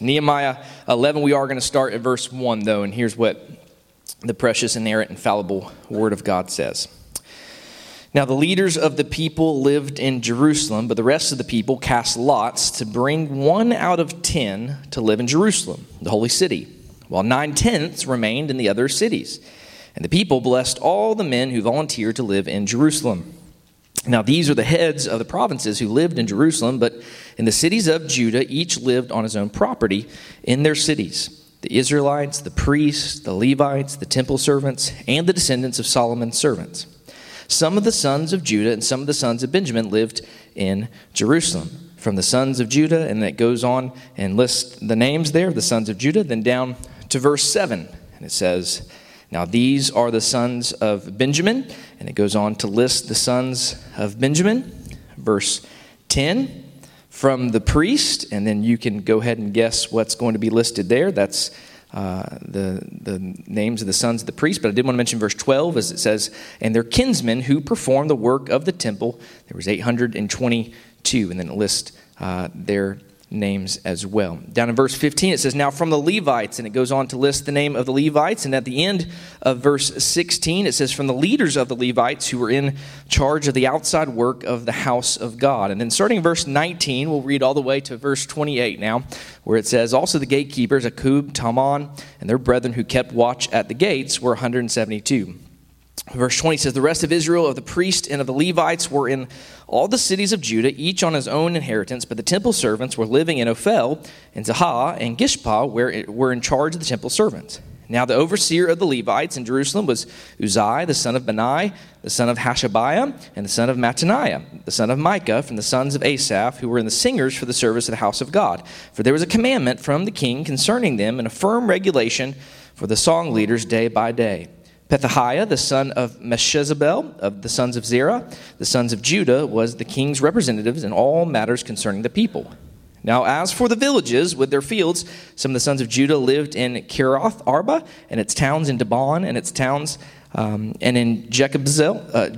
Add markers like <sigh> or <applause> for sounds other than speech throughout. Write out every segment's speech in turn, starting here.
Nehemiah 11, we are going to start at verse 1, though, and here's what the precious, inerrant, infallible Word of God says. Now, the leaders of the people lived in Jerusalem, but the rest of the people cast lots to bring one out of ten to live in Jerusalem, the holy city, while nine tenths remained in the other cities. And the people blessed all the men who volunteered to live in Jerusalem. Now, these are the heads of the provinces who lived in Jerusalem, but in the cities of Judah, each lived on his own property in their cities the Israelites, the priests, the Levites, the temple servants, and the descendants of Solomon's servants. Some of the sons of Judah and some of the sons of Benjamin lived in Jerusalem. From the sons of Judah, and it goes on and lists the names there, the sons of Judah, then down to verse 7. And it says, Now these are the sons of Benjamin. And it goes on to list the sons of Benjamin. Verse 10 from the priest, and then you can go ahead and guess what's going to be listed there. That's uh, the, the names of the sons of the priest. But I did want to mention verse 12 as it says, and their kinsmen who performed the work of the temple. There was 822, and then it lists uh, their names as well. Down in verse 15, it says, Now from the Levites, and it goes on to list the name of the Levites. And at the end of verse 16, it says, From the leaders of the Levites who were in charge of the outside work of the house of God. And then starting verse 19, we'll read all the way to verse 28 now, where it says, Also the gatekeepers, Akkub, Talmon, and their brethren who kept watch at the gates were 172. Verse 20 says, The rest of Israel, of the priests and of the Levites, were in all the cities of Judah, each on his own inheritance, but the temple servants were living in Ophel, and Ziha, and Gishpa, where were in charge of the temple servants. Now the overseer of the Levites in Jerusalem was Uzziah, the son of Bani, the son of Hashabiah, and the son of Mattaniah, the son of Micah, from the sons of Asaph, who were in the singers for the service of the house of God. For there was a commandment from the king concerning them, and a firm regulation for the song leaders day by day. Pethahiah, the son of Meshezabel, of the sons of Zerah, the sons of Judah, was the king's representatives in all matters concerning the people. Now, as for the villages with their fields, some of the sons of Judah lived in Kiriath Arba and its towns in Dibon and its towns, um, and in Jekabzeel, uh,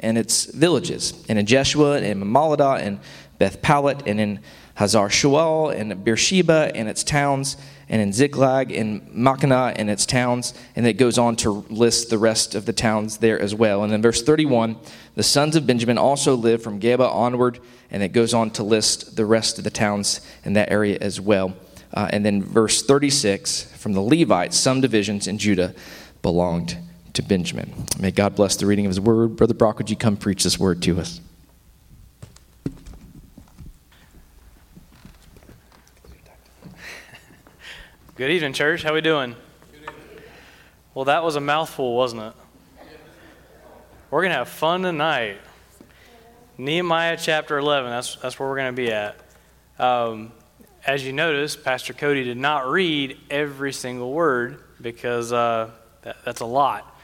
and its villages, and in Jeshua and in Moladah and Beth Pelet and in Hazar Shual and Beersheba and its towns and in Ziklag and Makkah and its towns, and it goes on to list the rest of the towns there as well. And in verse 31, the sons of Benjamin also lived from Geba onward, and it goes on to list the rest of the towns in that area as well. Uh, and then verse 36, from the Levites, some divisions in Judah belonged to Benjamin. May God bless the reading of his word. Brother Brock, would you come preach this word to us? Good evening, church. How we doing? Well, that was a mouthful, wasn't it? We're gonna have fun tonight. Nehemiah chapter 11. That's that's where we're gonna be at. Um, as you notice, Pastor Cody did not read every single word because uh, that, that's a lot.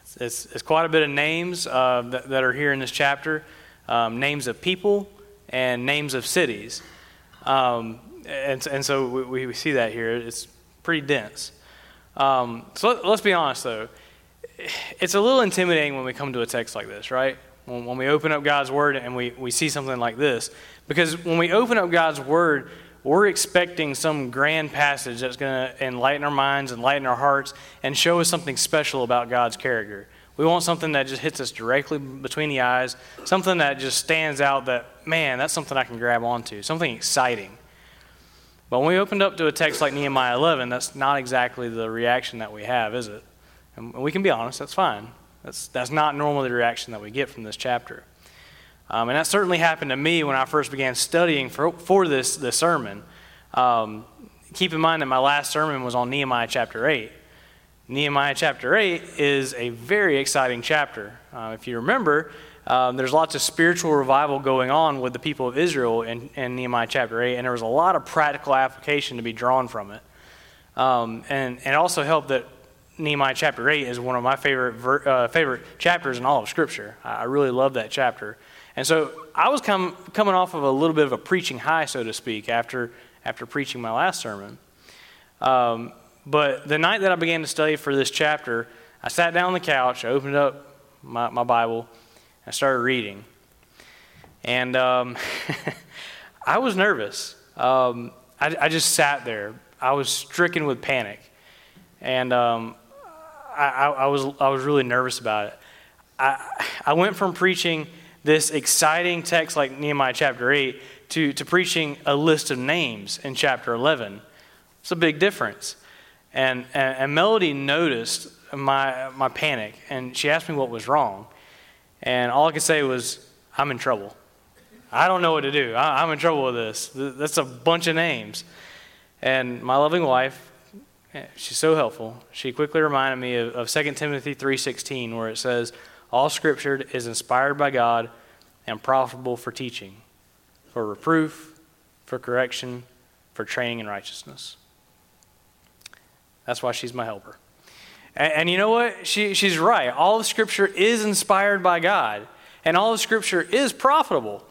It's, it's, it's, quite a bit of names uh, that, that, are here in this chapter um, names of people and names of cities. Um, and, and so we, we see that here. It's pretty dense. Um, so let, us be honest, though. It's a little intimidating when we come to a text like this, right? When, when we open up God's Word and we, we see something like this. Because when we open up God's Word, we're expecting some grand passage that's going to enlighten our minds, enlighten our hearts, and show us something special about God's character. We want something that just hits us directly between the eyes, something that just stands out that, man, that's something I can grab onto, something exciting. But when we opened up to a text like Nehemiah 11, that's not exactly the reaction that we have, is it? And we can be honest, that's fine. That's, that's not normally the reaction that we get from this chapter. Um, and that certainly happened to me when I first began studying for, for this, this sermon. Um, keep in mind that my last sermon was on Nehemiah chapter 8. Nehemiah chapter 8 is a very exciting chapter. Uh, if you remember, um, there's lots of spiritual revival going on with the people of Israel in, in, Nehemiah chapter 8, and there was a lot of practical application to be drawn from it. Um, and, and also helped that Nehemiah chapter 8 is one of my favorite, ver, uh, favorite chapters in all of Scripture. I really love that chapter. And so I was come, coming off of a little bit of a preaching high, so to speak, after, after preaching my last sermon. Um, but the night that I began to study for this chapter, I sat down on the couch, I opened up my, my Bible, I started reading. And um, <laughs> I was nervous. Um, I, I, just sat there. I was stricken with panic. And um, I, I, was, I was really nervous about it. I, I went from preaching this exciting text like Nehemiah chapter 8 to, to preaching a list of names in chapter 11. It's a big difference. And, and, and Melody noticed my, my panic, and she asked me what was wrong. And all I could say was, I'm in trouble. I don't know what to do. I, I'm in trouble with this. That's a bunch of names. And my loving wife, eh, she's so helpful. She quickly reminded me of, of 2 Timothy 3.16 where it says, all scripture is inspired by God and profitable for teaching, for reproof, for correction, for training in righteousness. That's why she's my helper. And, and, you know what? She, she's right. All of Scripture is inspired by God, and all of Scripture is profitable.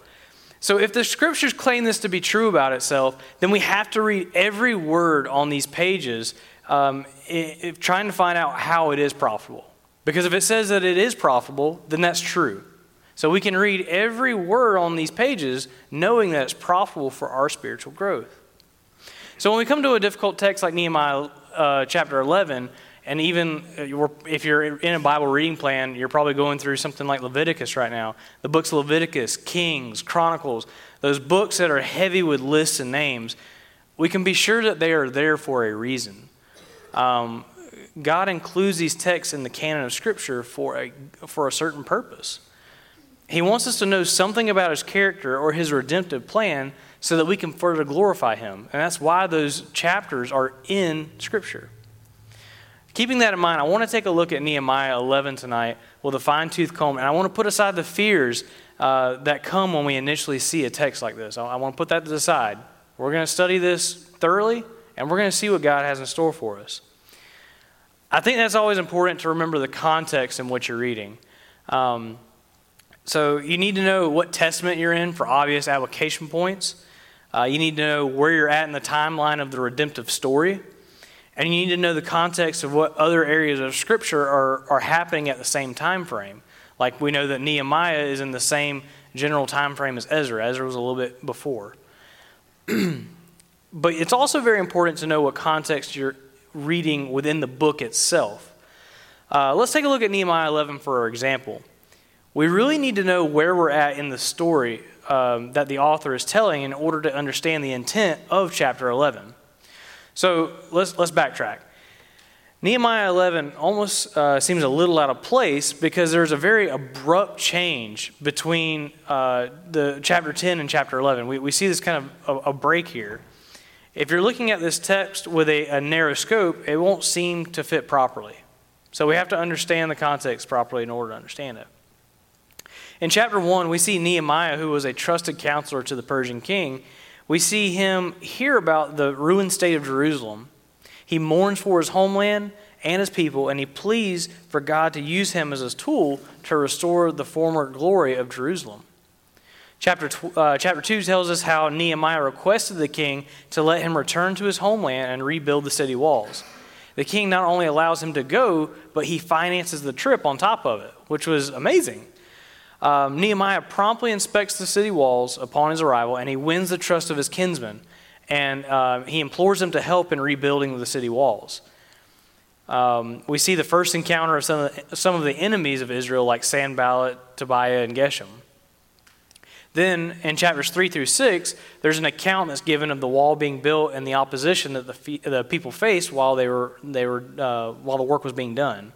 So if the Scriptures claim this to be true about itself, then we have to read every word on these pages, um, trying to find out how it is profitable. Because if it says that it is profitable, then that's true. So we can read every word on these pages knowing that it's profitable for our spiritual growth. So when we come to a difficult text like Nehemiah uh, chapter 11, and even uh, if you're in a Bible reading plan, you're probably going through something like Leviticus right now. The books of Leviticus, Kings, Chronicles, those books that are heavy with lists and names, we can be sure that they are there for a reason. Um, God includes these texts in the canon of Scripture for a, for a certain purpose. He wants us to know something about His character or His redemptive plan so that we can further glorify Him. And that's why those chapters are in Scripture. Keeping that in mind, I want to take a look at Nehemiah 11 tonight with a fine tooth comb, and I want to put aside the fears uh, that come when we initially see a text like this. I, I want to put that to the side. We're going to study this thoroughly, and we're going to see what God has in store for us. I think that's always important to remember the context in which you're reading. Um, so you need to know what testament you're in for obvious application points. Uh, you need to know where you're at in the timeline of the redemptive story. And you need to know the context of what other areas of Scripture are, are happening at the same time frame. Like we know that Nehemiah is in the same general time frame as Ezra. Ezra was a little bit before. <clears throat> but it's also very important to know what context you're reading within the book itself. Uh, let's take a look at Nehemiah 11 for our example. We really need to know where we're at in the story um, that the author is telling in order to understand the intent of chapter 11. So let's, let's backtrack. Nehemiah 11 almost uh, seems a little out of place because there's a very abrupt change between uh, the chapter 10 and chapter 11. We, we see this kind of a, a break here. If you're looking at this text with a, a narrow scope, it won't seem to fit properly. So we have to understand the context properly in order to understand it. In chapter 1, we see Nehemiah, who was a trusted counselor to the Persian king. We see him hear about the ruined state of Jerusalem. He mourns for his homeland and his people, and he pleads for God to use him as his tool to restore the former glory of Jerusalem. Chapter, uh, chapter 2 tells us how Nehemiah requested the king to let him return to his homeland and rebuild the city walls. The king not only allows him to go, but he finances the trip on top of it, which was amazing. Um, Nehemiah promptly inspects the city walls upon his arrival, and he wins the trust of his kinsmen. And uh, he implores them to help in rebuilding the city walls. Um, we see the first encounter of some of, the, some of the enemies of Israel, like Sanballat, Tobiah, and Geshem. Then in chapters 3 through 6, there's an account that's given of the wall being built and the opposition that the, the people faced while, they were, they were, uh, while the work was being done.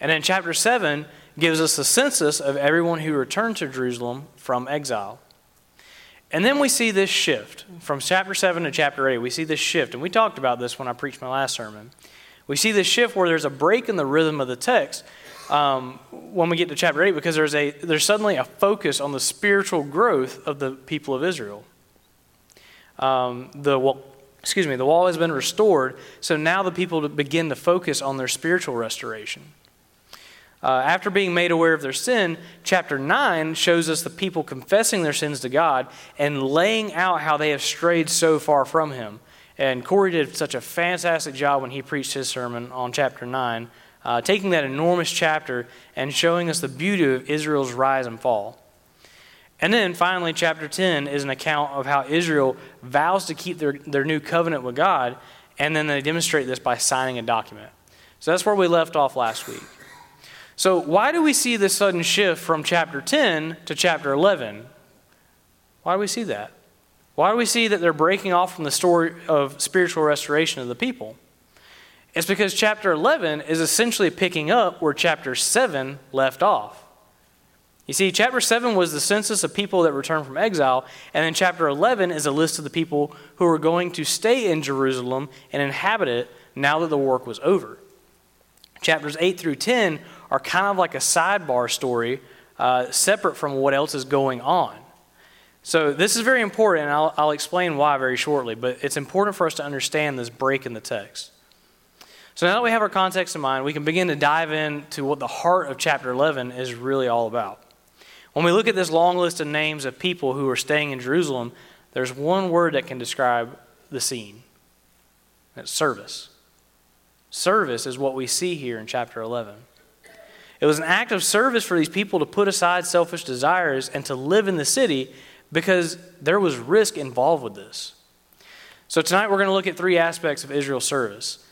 And in chapter 7 gives us a census of everyone who returned to Jerusalem from exile. And then we see this shift from chapter 7 to chapter 8. We see this shift, and we talked about this when I preached my last sermon. We see this shift where there's a break in the rhythm of the text um, when we get to chapter 8 because there's, a, there's suddenly a focus on the spiritual growth of the people of Israel. Um, the, well, excuse me, the wall has been restored, so now the people begin to focus on their spiritual restoration. Uh, after being made aware of their sin, chapter 9 shows us the people confessing their sins to God and laying out how they have strayed so far from Him. And Corey did such a fantastic job when he preached his sermon on chapter 9 uh, taking that enormous chapter and showing us the beauty of Israel's rise and fall. And then finally, chapter 10 is an account of how Israel vows to keep their, their new covenant with God, and then they demonstrate this by signing a document. So that's where we left off last week. So, why do we see this sudden shift from chapter 10 to chapter 11? Why do we see that? Why do we see that they're breaking off from the story of spiritual restoration of the people? It's because chapter 11 is essentially picking up where chapter 7 left off. You see, chapter 7 was the census of people that returned from exile, and then chapter 11 is a list of the people who were going to stay in Jerusalem and inhabit it now that the work was over. Chapters 8 through 10 are kind of like a sidebar story, uh, separate from what else is going on. So, this is very important, and I'll, I'll explain why very shortly, but it's important for us to understand this break in the text. So, now that we have our context in mind, we can begin to dive into what the heart of chapter 11 is really all about. When we look at this long list of names of people who are staying in Jerusalem, there's one word that can describe the scene. It's service. Service is what we see here in chapter 11. It was an act of service for these people to put aside selfish desires and to live in the city because there was risk involved with this. So, tonight we're going to look at three aspects of Israel's service.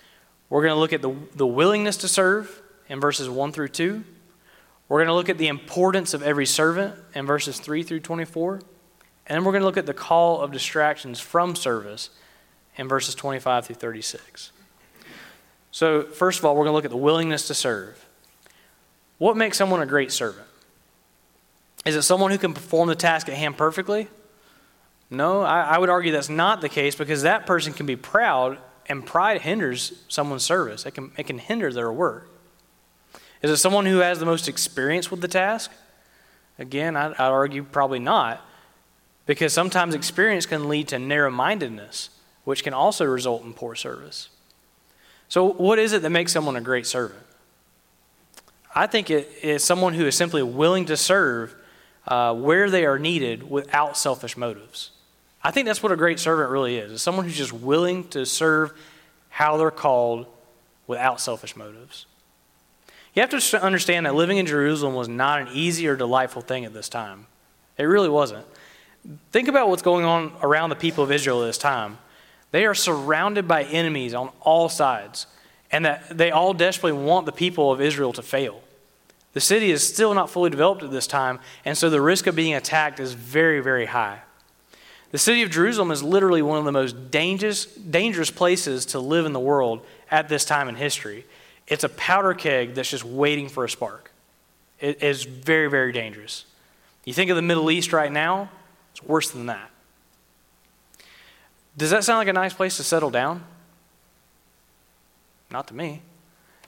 We're going to look at the, the willingness to serve in verses 1 through 2. We're going to look at the importance of every servant in verses 3 through 24. And then we're going to look at the call of distractions from service in verses 25 through 36. So, first of all, we're going to look at the willingness to serve. What makes someone a great servant? Is it someone who can perform the task at hand perfectly? No, I, I, would argue that's not the case because that person can be proud, and pride hinders someone's service. It can, it can hinder their work. Is it someone who has the most experience with the task? Again, I'd, I'd argue probably not, because sometimes experience can lead to narrow mindedness, which can also result in poor service. So, what is it that makes someone a great servant? I think it is someone who is simply willing to serve uh, where they are needed without selfish motives. I think that's what a great servant really is. It's someone who's just willing to serve how they're called without selfish motives. You have to understand that living in Jerusalem was not an easy or delightful thing at this time. It really wasn't. Think about what's going on around the people of Israel at this time. They are surrounded by enemies on all sides, and that they all desperately want the people of Israel to fail. The city is still not fully developed at this time, and so the risk of being attacked is very, very high. The city of Jerusalem is literally one of the most dangerous, dangerous places to live in the world at this time in history. It's a powder keg that's just waiting for a spark. It is very, very dangerous. You think of the Middle East right now, it's worse than that. Does that sound like a nice place to settle down? Not to me.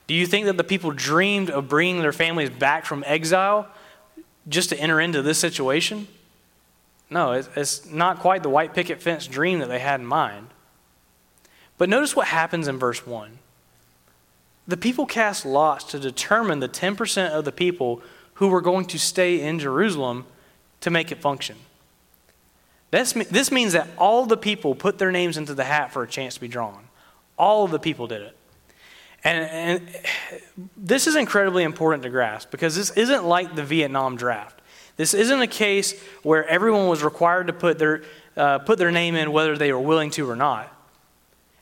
Do you think that the people dreamed of bringing their families back from exile just to enter into this situation? No, it's not quite the white picket fence dream that they had in mind. But notice what happens in verse 1. The people cast lots to determine the 10% of the people who were going to stay in Jerusalem to make it function. That's, this means that all the people put their names into the hat for a chance to be drawn. All of the people did it. And, and this is incredibly important to grasp because this isn't like the Vietnam draft. This isn't a case where everyone was required to put their, uh, put their name in whether they were willing to or not.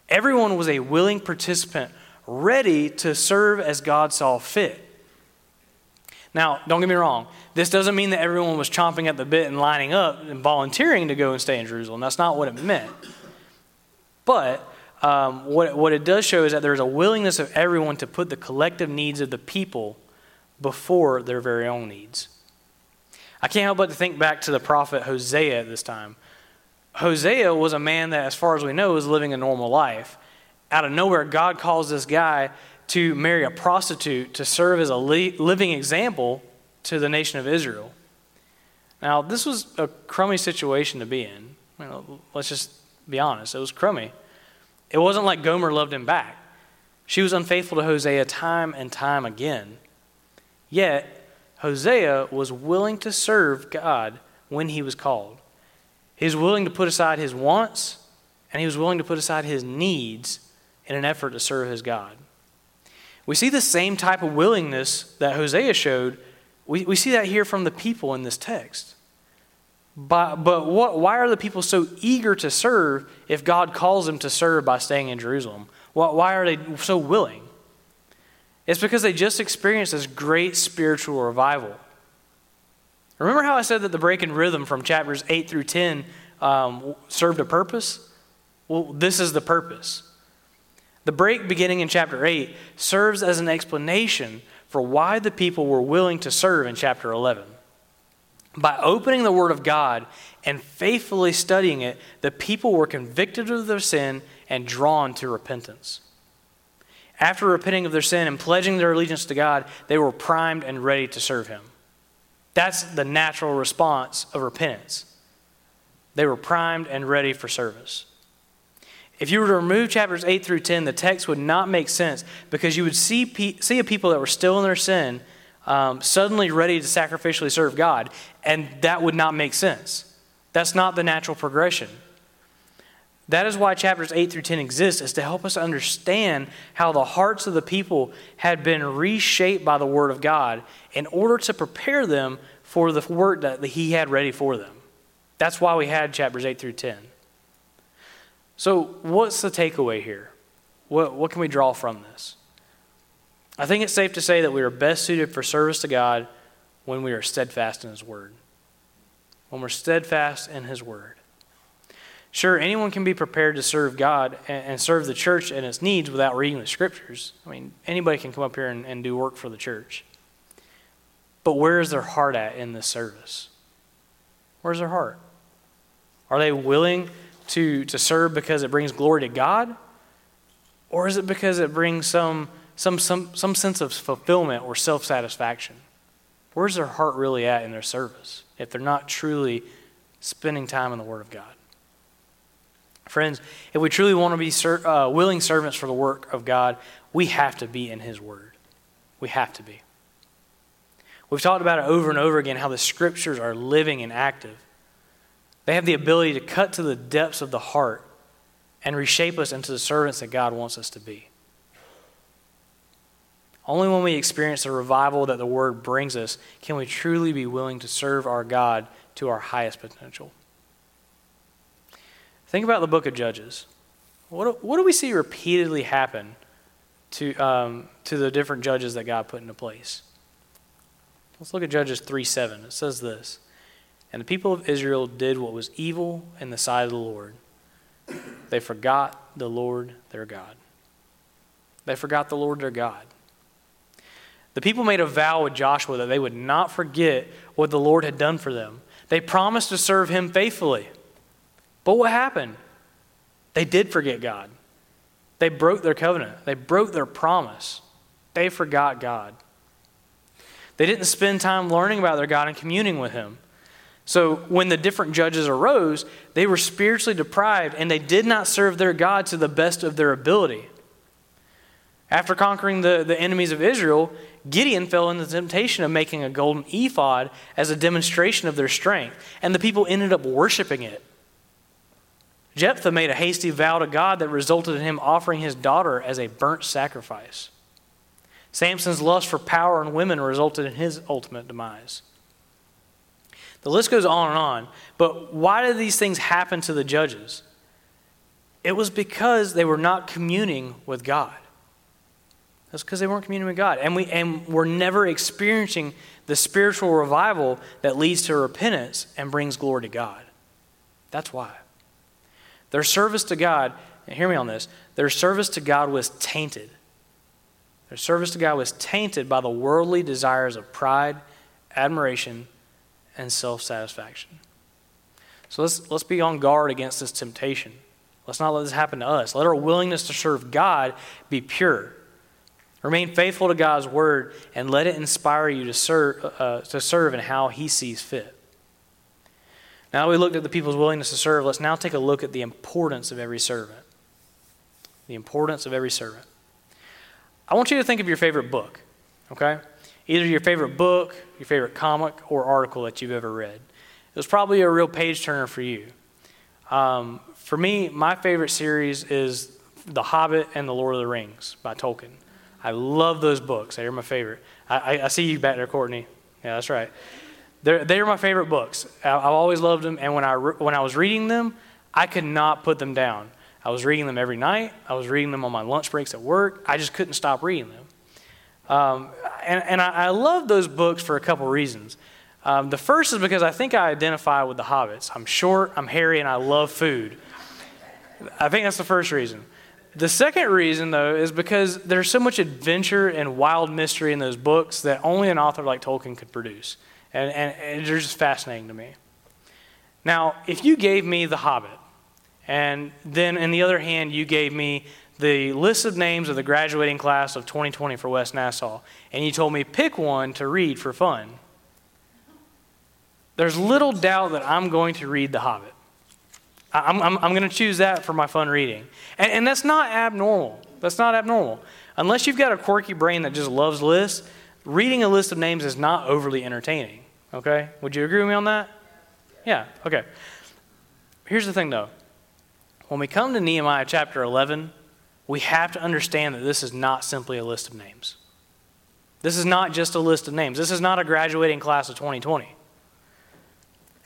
Everyone was a willing participant ready to serve as God saw fit. Now, don't get me wrong. This doesn't mean that everyone was chomping at the bit and lining up and volunteering to go and stay in Jerusalem. That's not what it meant. But um, what, what it does show is that there's a willingness of everyone to put the collective needs of the people before their very own needs. I can't help but to think back to the prophet Hosea at this time. Hosea was a man that, as far as we know, was living a normal life out of nowhere, God calls this guy to marry a prostitute to serve as a living example to the nation of Israel. Now, this was a crummy situation to be in. Let's just be honest. It was crummy. It wasn't like Gomer loved him back. She was unfaithful to Hosea time and time again. Yet, Hosea was willing to serve God when he was called. He was willing to put aside his wants and he was willing to put aside his needs in an effort to serve his God. We see the same type of willingness that Hosea showed. We, we see that here from the people in this text. But, but what, why are the people so eager to serve if God calls them to serve by staying in Jerusalem? Why, why are they so willing? It's because they just experienced this great spiritual revival. Remember how I said that the break in rhythm from chapters 8 through 10 um, served a purpose? Well, this is the purpose. The break beginning in chapter 8 serves as an explanation for why the people were willing to serve in chapter 11. By opening the Word of God and faithfully studying it, the people were convicted of their sin and drawn to repentance. After repenting of their sin and pledging their allegiance to God, they were primed and ready to serve Him. That's the natural response of repentance. They were primed and ready for service. If you were to remove chapters 8 through 10, the text would not make sense because you would see, pe- see a people that were still in their sin um, suddenly ready to sacrificially serve God, and that would not make sense. That's not the natural progression. That is why chapters 8 through 10 exist, is to help us understand how the hearts of the people had been reshaped by the Word of God in order to prepare them for the work that He had ready for them. That's why we had chapters 8 through 10. So, what's the takeaway here? What, what can we draw from this? I think it's safe to say that we are best suited for service to God when we are steadfast in His Word. When we're steadfast in His Word. Sure, anyone can be prepared to serve God and, serve the church and its needs without reading the Scriptures. I mean, anybody can come up here and, and do work for the church. But where is their heart at in this service? Where's their heart? Are they willing to, to serve because it brings glory to God? Or is it because it brings some, some, some, some sense of fulfillment or self satisfaction? Where's their heart really at in their service if they're not truly spending time in the Word of God? Friends, if we truly want to be ser- uh, willing servants for the work of God, we have to be in His Word. We have to be. We've talked about it over and over again how the Scriptures are living and active. They have the ability to cut to the depths of the heart and reshape us into the servants that God wants us to be. Only when we experience the revival that the Word brings us can we truly be willing to serve our God to our highest potential. Think about the book of Judges. What do, what do we see repeatedly happen to, um, to the different judges that God put into place? Let's look at Judges 3 7. It says this and the people of Israel did what was evil in the sight of the Lord. They forgot the Lord their God. They forgot the Lord their God. The people made a vow with Joshua that they would not forget what the Lord had done for them. They promised to serve him faithfully. But what happened? They did forget God. They broke their covenant, they broke their promise. They forgot God. They didn't spend time learning about their God and communing with him. So when the different judges arose, they were spiritually deprived and they did not serve their God to the best of their ability. After conquering the, the enemies of Israel, Gideon fell into the temptation of making a golden ephod as a demonstration of their strength, and the people ended up worshiping it. Jephthah made a hasty vow to God that resulted in him offering his daughter as a burnt sacrifice. Samson's lust for power and women resulted in his ultimate demise. The list goes on and on. But why did these things happen to the judges? It was because they were not communing with God. That's because they weren't communing with God. And, we, and we're never experiencing the spiritual revival that leads to repentance and brings glory to God. That's why. Their service to God, and hear me on this, their service to God was tainted. Their service to God was tainted by the worldly desires of pride, admiration, and self satisfaction. So let's, let's be on guard against this temptation. Let's not let this happen to us. Let our willingness to serve God be pure. Remain faithful to God's word and let it inspire you to serve, uh, to serve in how He sees fit. Now we looked at the people's willingness to serve. Let's now take a look at the importance of every servant. The importance of every servant. I want you to think of your favorite book, okay? either your favorite book, your favorite comic, or article that you've ever read. It was probably a real page turner for you. Um, for me, my favorite series is The Hobbit and The Lord of the Rings by Tolkien. I love those books. They're my favorite. I, I, I see you back there, Courtney. Yeah, that's right. They're, they're my favorite books. I, have always loved them, and when I, when I was reading them, I could not put them down. I was reading them every night. I was reading them on my lunch breaks at work. I just couldn't stop reading them. Um, and and I, I, love those books for a couple reasons. Um, the first is because I think I identify with the hobbits. I'm short, I'm hairy, and I love food. I think that's the first reason. The second reason, though, is because there's so much adventure and wild mystery in those books that only an author like Tolkien could produce. And, and, and they're just fascinating to me. Now, if you gave me The Hobbit, and then in the other hand, you gave me the list of names of the graduating class of 2020 for West Nassau, and you told me pick one to read for fun, there's little doubt that I'm going to read The Hobbit. I'm, I'm, I'm going to choose that for my fun reading. And, and that's not abnormal. That's not abnormal. Unless you've got a quirky brain that just loves lists, reading a list of names is not overly entertaining. Okay? Would you agree with me on that? Yeah, okay. Here's the thing though. When we come to Nehemiah chapter 11, we have to understand that this is not simply a list of names. This is not just a list of names. This is not a graduating class of 2020.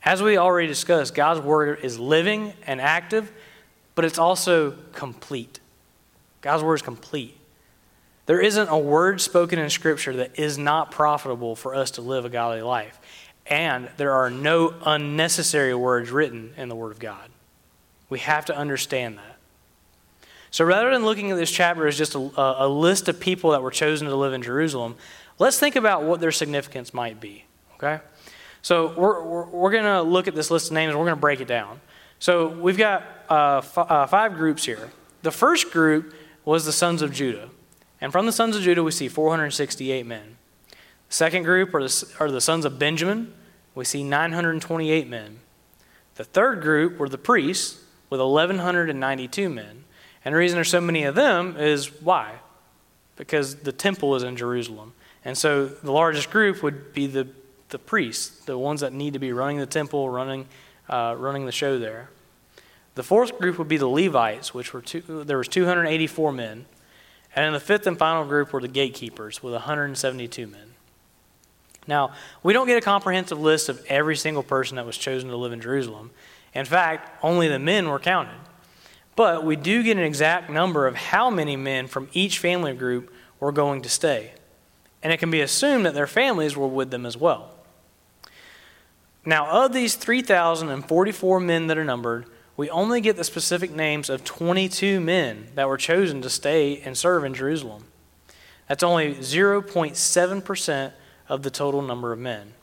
As we already discussed, God's word is living and active, but it's also complete. God's word is complete. There isn't a word spoken in Scripture that is not profitable for us to live a godly life. And there are no unnecessary words written in the Word of God. We have to understand that. So rather than looking at this chapter as just a, a list of people that were chosen to live in Jerusalem, let's think about what their significance might be. Okay? So we're, we're, we're going to look at this list of names and we're going to break it down. So we've got uh, f- uh, five groups here. The first group was the sons of Judah. And from the sons of Judah, we see 468 men. The second group are the, are the sons of Benjamin. We see 928 men. The third group were the priests with 1,192 men. And the reason there's so many of them is why? Because the temple is in Jerusalem. And so the largest group would be the the priests, the ones that need to be running the temple, running, uh, running the show there. The fourth group would be the Levites, which were two, there was 284 men. And in the fifth and final group were the gatekeepers with 172 men. Now, we don't get a comprehensive list of every single person that was chosen to live in Jerusalem. In fact, only the men were counted. But we do get an exact number of how many men from each family group were going to stay. And it can be assumed that their families were with them as well. Now, of these 3,044 men that are numbered, we only get the specific names of 22 men that were chosen to stay and serve in Jerusalem. That's only 0.7% of the total number of men.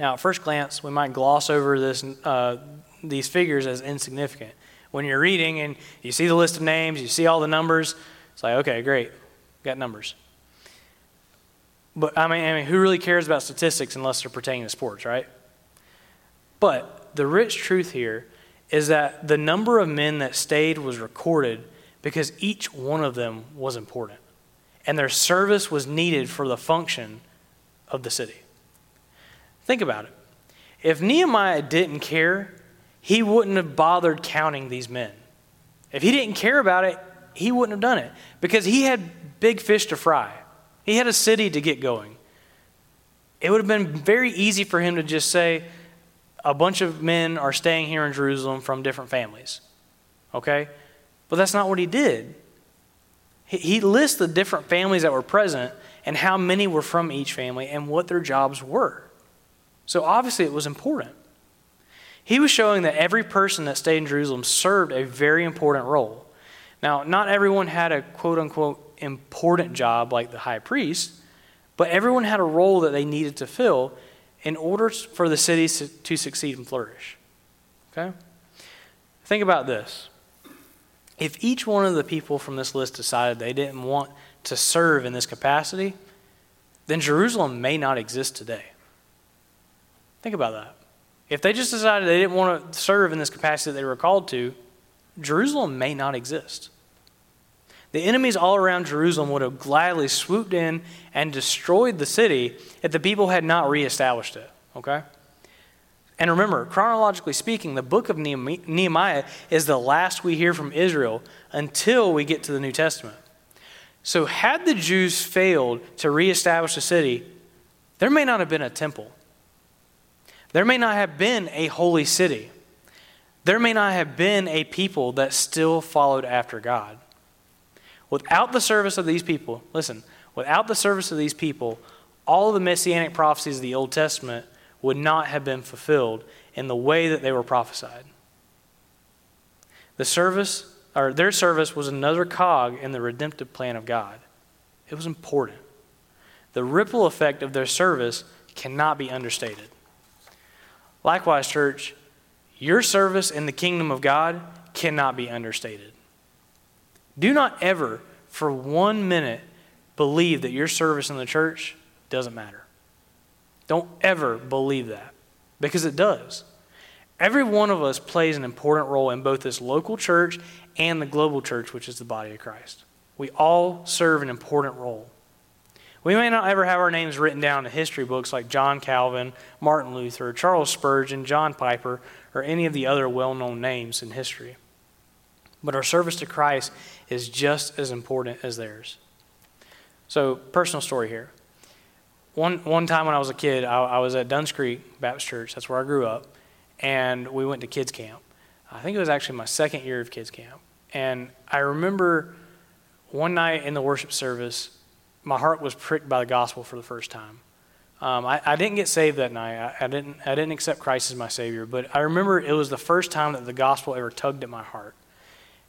Now, at first glance, we might gloss over this, uh, these figures as insignificant. When you're reading and you see the list of names, you see all the numbers, it's like, okay, great, got numbers. But I mean, I mean, who really cares about statistics unless they're pertaining to sports, right? But the rich truth here is that the number of men that stayed was recorded because each one of them was important. And their service was needed for the function of the city. Think about it. If Nehemiah didn't care, he wouldn't have bothered counting these men. If he didn't care about it, he wouldn't have done it because he had big fish to fry. He had a city to get going. It would have been very easy for him to just say, a bunch of men are staying here in Jerusalem from different families. Okay? But that's not what he did. He, he lists the different families that were present and how many were from each family and what their jobs were. So obviously it was important. He was showing that every person that stayed in Jerusalem served a very important role. Now, not everyone had a quote unquote important job like the high priest, but everyone had a role that they needed to fill in order for the city to succeed and flourish. Okay? Think about this. If each one of the people from this list decided they didn't want to serve in this capacity, then Jerusalem may not exist today. Think about that. If they just decided they didn't want to serve in this capacity that they were called to, Jerusalem may not exist. The enemies all around Jerusalem would have gladly swooped in and destroyed the city if the people had not reestablished it. Okay? And remember, chronologically speaking, the book of Nehemiah is the last we hear from Israel until we get to the New Testament. So, had the Jews failed to reestablish the city, there may not have been a temple. There may not have been a holy city. There may not have been a people that still followed after God. Without the service of these people, listen, without the service of these people, all the messianic prophecies of the Old Testament would not have been fulfilled in the way that they were prophesied. The service, or their service, was another cog in the redemptive plan of God. It was important. The ripple effect of their service cannot be understated. Likewise, church, your service in the kingdom of God cannot be understated. Do not ever, for one minute, believe that your service in the church doesn't matter. Don't ever believe that because it does. Every one of us plays an important role in both this local church and the global church, which is the body of Christ. We all serve an important role. We may not ever have our names written down in history books like John Calvin, Martin Luther, Charles Spurgeon, John Piper, or any of the other well known names in history. But our service to Christ is just as important as theirs. So, personal story here. One, one time when I was a kid, I, I was at Dunn's Creek Baptist Church. That's where I grew up. And we went to kids' camp. I think it was actually my second year of kids' camp. And I remember one night in the worship service, my heart was pricked by the gospel for the first time. Um, I, I, didn't get saved that night. I, I, didn't, I didn't accept Christ as my Savior, but I remember it was the first time that the gospel ever tugged at my heart.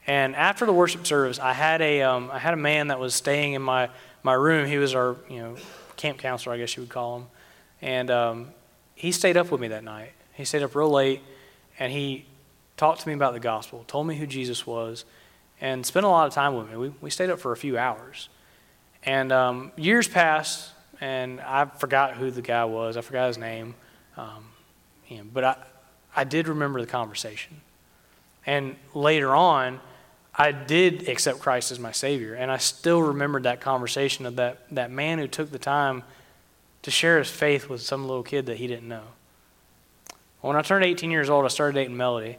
And after the worship service, I had a, um, I had a man that was staying in my, my room. He was our you know, camp counselor, I guess you would call him. And um, he stayed up with me that night. He stayed up real late, and he talked to me about the gospel, told me who Jesus was, and spent a lot of time with me. We, we stayed up for a few hours. And um, years passed, and I forgot who the guy was. I forgot his name. Um, you know, but I, I did remember the conversation. And later on, I did accept Christ as my Savior. And I still remembered that conversation of that, that man who took the time to share his faith with some little kid that he didn't know. When I turned 18 years old, I started dating Melody.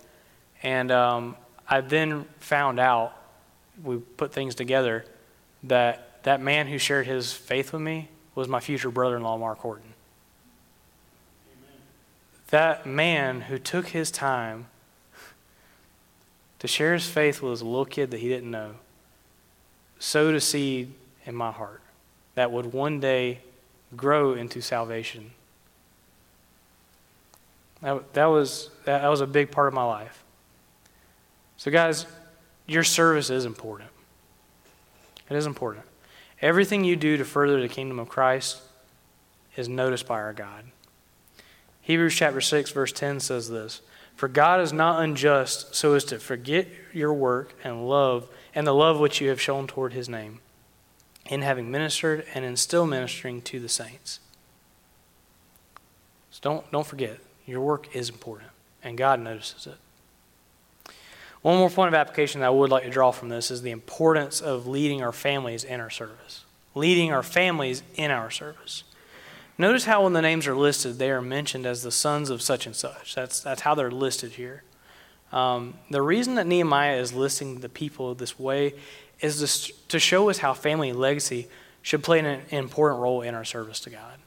And um, I then found out, we put things together, that that man who shared his faith with me was my future brother in law, Mark Horton. Amen. That man who took his time to share his faith with a little kid that he didn't know sowed a seed in my heart that would one day grow into salvation. That, that, was, that was a big part of my life. So, guys, your service is important. It is important. Everything you do to further the kingdom of Christ is noticed by our God. Hebrews chapter 6, verse 10 says this For God is not unjust so as to forget your work and love and the love which you have shown toward his name, in having ministered and in still ministering to the saints. So don't, don't forget, your work is important, and God notices it. One more point of application that I would like to draw from this is the importance of leading our families in our service. Leading our families in our service. Notice how when the names are listed, they are mentioned as the sons of such and such. That's, that's how they're listed here. Um, the reason that Nehemiah is listing the people this way is to show us how family legacy should play an, an important role in our service to God.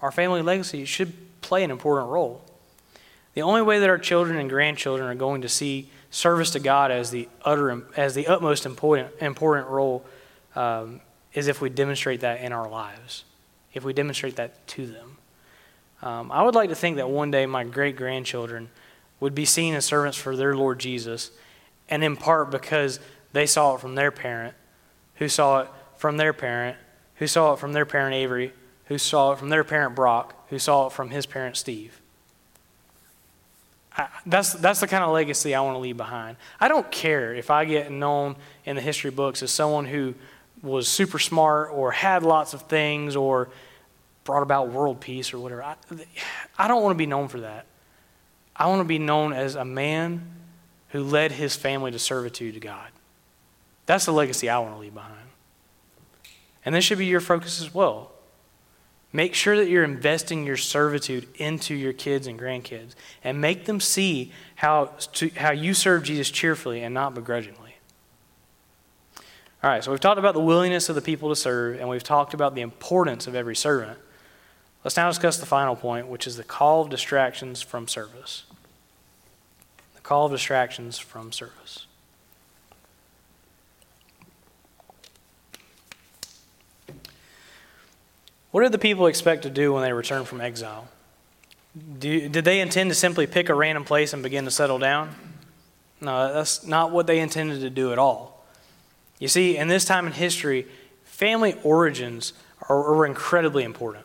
Our family legacy should play an important role. The only way that our children and grandchildren are going to see service to God as the utter as the utmost important important role um, is if we demonstrate that in our lives, if we demonstrate that to them. Um, I would like to think that one day my great grandchildren would be seen as servants for their Lord Jesus, and in part because they saw it from their parent, who saw it from their parent, who saw it from their parent Avery, who saw it from their parent Brock, who saw it from his parent Steve. I, that's, that's the kind of legacy I want to leave behind. I don't care if I get known in the history books as someone who was super smart or had lots of things or brought about world peace or whatever. I, I don't want to be known for that. I want to be known as a man who led his family to servitude to God. That's the legacy I want to leave behind. And this should be your focus as well. Make sure that you're investing your servitude into your kids and grandkids and make them see how, to, how you serve Jesus cheerfully and not begrudgingly. All right, so we've talked about the willingness of the people to serve, and we've talked about the importance of every servant. Let's now discuss the final point, which is the call of distractions from service. The call of distractions from service. What did the people expect to do when they returned from exile? Do, did they intend to simply pick a random place and begin to settle down? No, that's not what they intended to do at all. You see, in this time in history, family origins are, are incredibly important.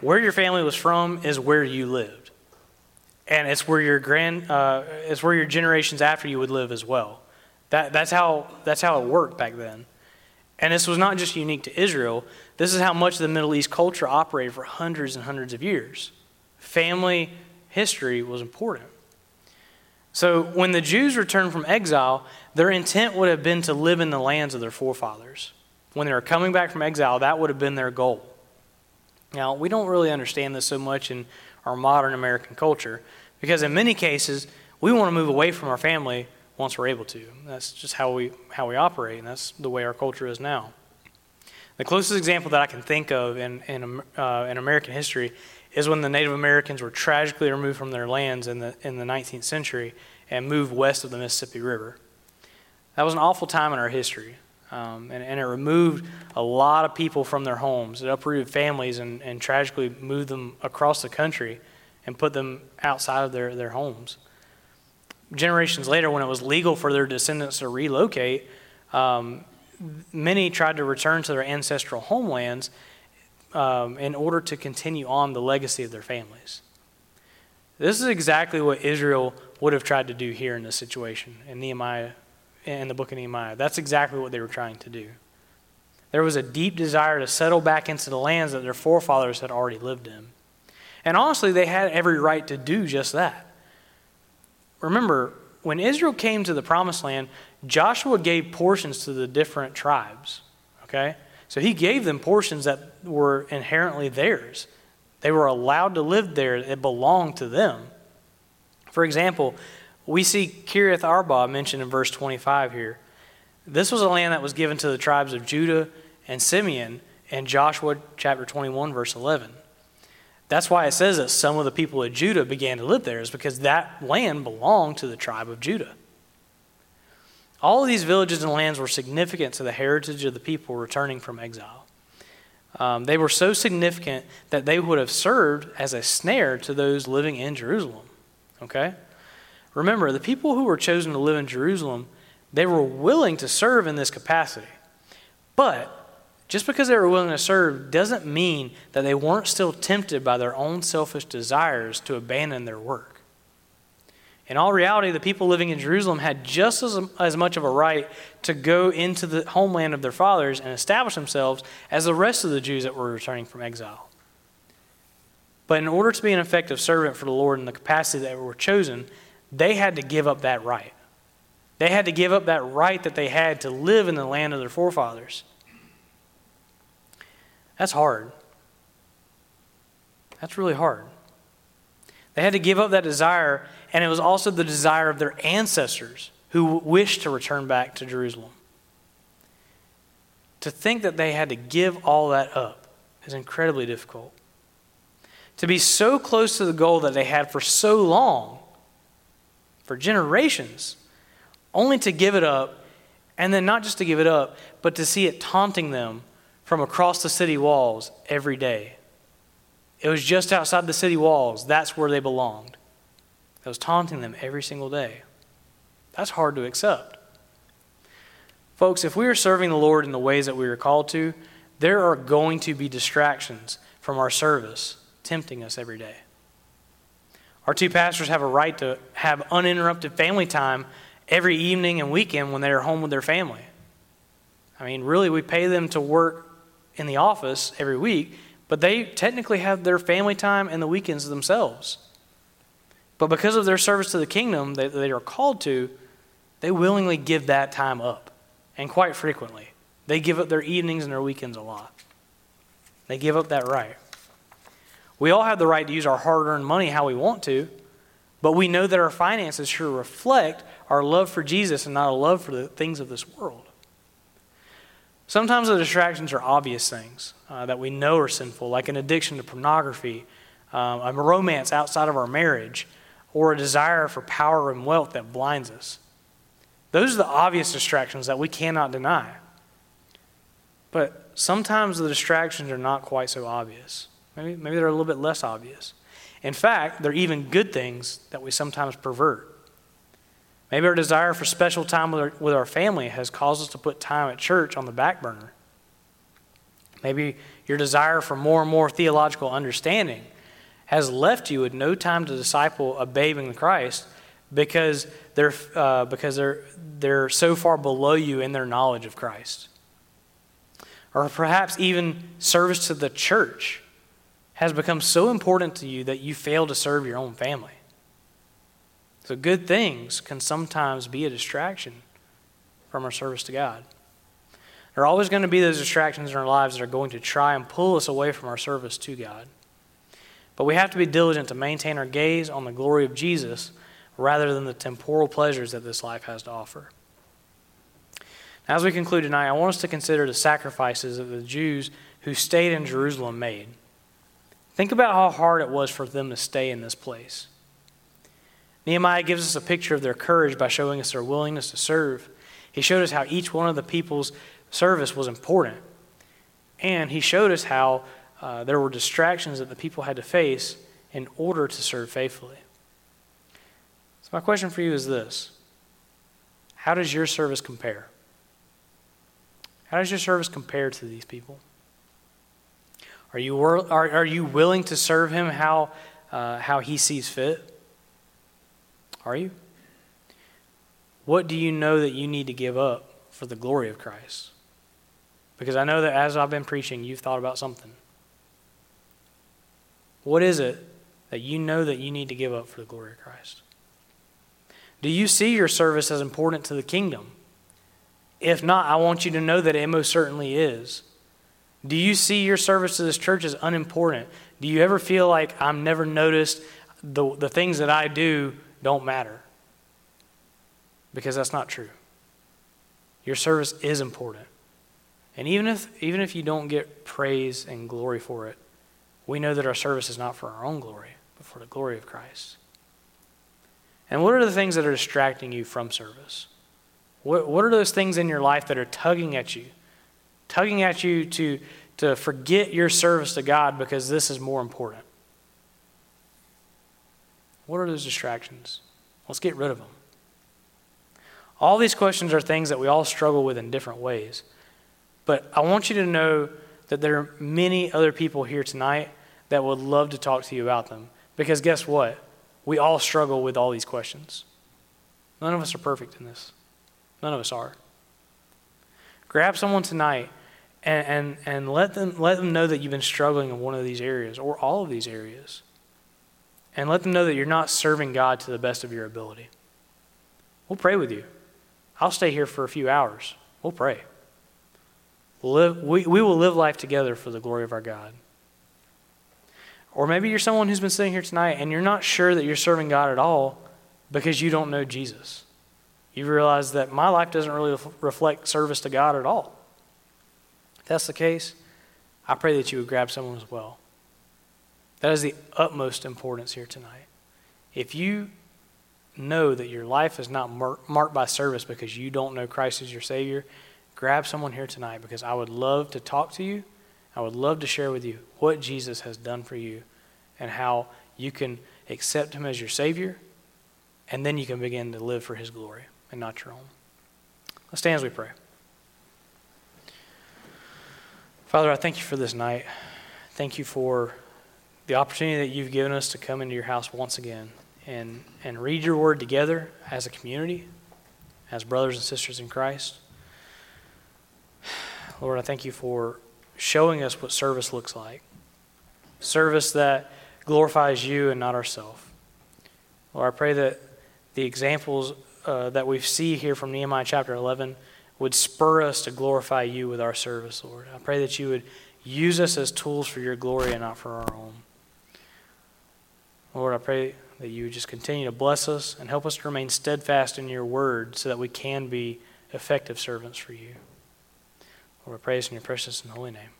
Where your family was from is where you lived, and it's where your grand, uh, it's where your generations after you would live as well. That, that's how that's how it worked back then. And this was not just unique to Israel. This is how much of the Middle East culture operated for hundreds and hundreds of years. Family history was important. So when the Jews returned from exile, their intent would have been to live in the lands of their forefathers. When they were coming back from exile, that would have been their goal. Now, we don't really understand this so much in our modern American culture because in many cases, we want to move away from our family once we're able to. That's just how we, how we operate, and that's the way our culture is now. The closest example that I can think of in, in, uh, in American history is when the Native Americans were tragically removed from their lands in the, in the 19th century and moved west of the Mississippi River. That was an awful time in our history, um, and, and it removed a lot of people from their homes. It uprooted families and, and tragically moved them across the country and put them outside of their, their homes generations later, when it was legal for their descendants to relocate, um, many tried to return to their ancestral homelands um, in order to continue on the legacy of their families. This is exactly what Israel would have tried to do here in this situation in Nehemiah, in the book of Nehemiah. That's exactly what they were trying to do. There was a deep desire to settle back into the lands that their forefathers had already lived in. And honestly, they had every right to do just that. Remember, when Israel came to the promised land, Joshua gave portions to the different tribes. Okay? So he gave them portions that were inherently theirs. They were allowed to live there, it belonged to them. For example, we see Kiriath Arba mentioned in verse 25 here. This was a land that was given to the tribes of Judah and Simeon in Joshua chapter 21, verse 11. That's why it says that some of the people of Judah began to live there, is because that land belonged to the tribe of Judah. All of these villages and lands were significant to the heritage of the people returning from exile. Um, they were so significant that they would have served as a snare to those living in Jerusalem. Okay? Remember, the people who were chosen to live in Jerusalem, they were willing to serve in this capacity. But just because they were willing to serve doesn't mean that they weren't still tempted by their own selfish desires to abandon their work. In all reality, the people living in Jerusalem had just as, as much of a right to go into the homeland of their fathers and establish themselves as the rest of the Jews that were returning from exile. But in order to be an effective servant for the Lord in the capacity that were chosen, they had to give up that right. They had to give up that right that they had to live in the land of their forefathers. That's hard. That's really hard. They had to give up that desire, and it was also the desire of their ancestors who wished to return back to Jerusalem. To think that they had to give all that up is incredibly difficult. To be so close to the goal that they had for so long, for generations, only to give it up, and then not just to give it up, but to see it taunting them from across the city walls every day. It was just outside the city walls. That's where they belonged. It was taunting them every single day. That's hard to accept. Folks, if we are serving the Lord in the ways that we are called to, there are going to be distractions from our service tempting us every day. Our two pastors have a right to have uninterrupted family time every evening and weekend when they are home with their family. I mean, really, we pay them to work in the office every week, but they technically have their family time and the weekends themselves. But because of their service to the kingdom that they are called to, they willingly give that time up, and quite frequently. They give up their evenings and their weekends a lot. They give up that right. We all have the right to use our hard earned money how we want to, but we know that our finances should reflect our love for Jesus and not a love for the things of this world. Sometimes the distractions are obvious things uh, that we know are sinful, like an addiction to pornography, um, a romance outside of our marriage, or a desire for power and wealth that blinds us. Those are the obvious distractions that we cannot deny. But sometimes the distractions are not quite so obvious. Maybe, maybe they're a little bit less obvious. In fact, they're even good things that we sometimes pervert. Maybe our desire for special time with our, with our family has caused us to put time at church on the back burner. Maybe your desire for more and more theological understanding has left you with no time to disciple a babe in Christ because they're, uh, because they're, they're so far below you in their knowledge of Christ. Or perhaps even service to the church has become so important to you that you fail to serve your own family. So, good things can sometimes be a distraction from our service to God. There are always going to be those distractions in our lives that are going to try and pull us away from our service to God. But we have to be diligent to maintain our gaze on the glory of Jesus rather than the temporal pleasures that this life has to offer. As we conclude tonight, I want us to consider the sacrifices that the Jews who stayed in Jerusalem made. Think about how hard it was for them to stay in this place. Nehemiah gives us a picture of their courage by showing us their willingness to serve. He showed us how each one of the people's service was important. And he showed us how uh, there were distractions that the people had to face in order to serve faithfully. So, my question for you is this How does your service compare? How does your service compare to these people? Are you, are, are you willing to serve him how, uh, how he sees fit? Are you? What do you know that you need to give up for the glory of Christ? Because I know that as I've been preaching, you've thought about something. What is it that you know that you need to give up for the glory of Christ? Do you see your service as important to the kingdom? If not, I want you to know that it most certainly is. Do you see your service to this church as unimportant? Do you ever feel like I'm never noticed? The, the things that I do don't matter. Because that's not true. Your service is important. And even if, even if you don't get praise and glory for it, we know that our service is not for our own glory, but for the glory of Christ. And what are the things that are distracting you from service? What, what are those things in your life that are tugging at you? Tugging at you to, to forget your service to God because this is more important. What are those distractions? Let's get rid of them. All these questions are things that we all struggle with in different ways. But I want you to know that there are many other people here tonight that would love to talk to you about them. Because guess what? We all struggle with all these questions. None of us are perfect in this. None of us are. Grab someone tonight and, and, and let, them, let them know that you've been struggling in one of these areas or all of these areas and let them know that you're not serving God to the best of your ability. We'll pray with you. I'll stay here for a few hours. We'll pray. Live, we, we will live life together for the glory of our God. Or maybe you're someone who's been sitting here tonight and you're not sure that you're serving God at all because you don't know Jesus. You realize that my life doesn't really reflect service to God at all. That's the case, I pray that you would grab someone as well. That is the utmost importance here tonight. If you know that your life is not mar- marked by service because you don't know Christ as your Savior, grab someone here tonight because I would love to talk to you. I would love to share with you what Jesus has done for you and how you can accept Him as your Savior, and then you can begin to live for His glory and not your own. Let's stand as we pray. Father, I thank you for this night. Thank you for the opportunity that you've given us to come into your house once again and, and read your word together as a community, as brothers and sisters in Christ. Lord, I thank you for showing us what service looks like service that glorifies you and not ourselves. Lord, I pray that the examples uh, that we see here from Nehemiah chapter 11 would spur us to glorify you with our service, Lord. I pray that you would use us as tools for your glory and not for our own. Lord, I pray that you would just continue to bless us and help us to remain steadfast in your word so that we can be effective servants for you. Lord, we praise in your precious and holy name.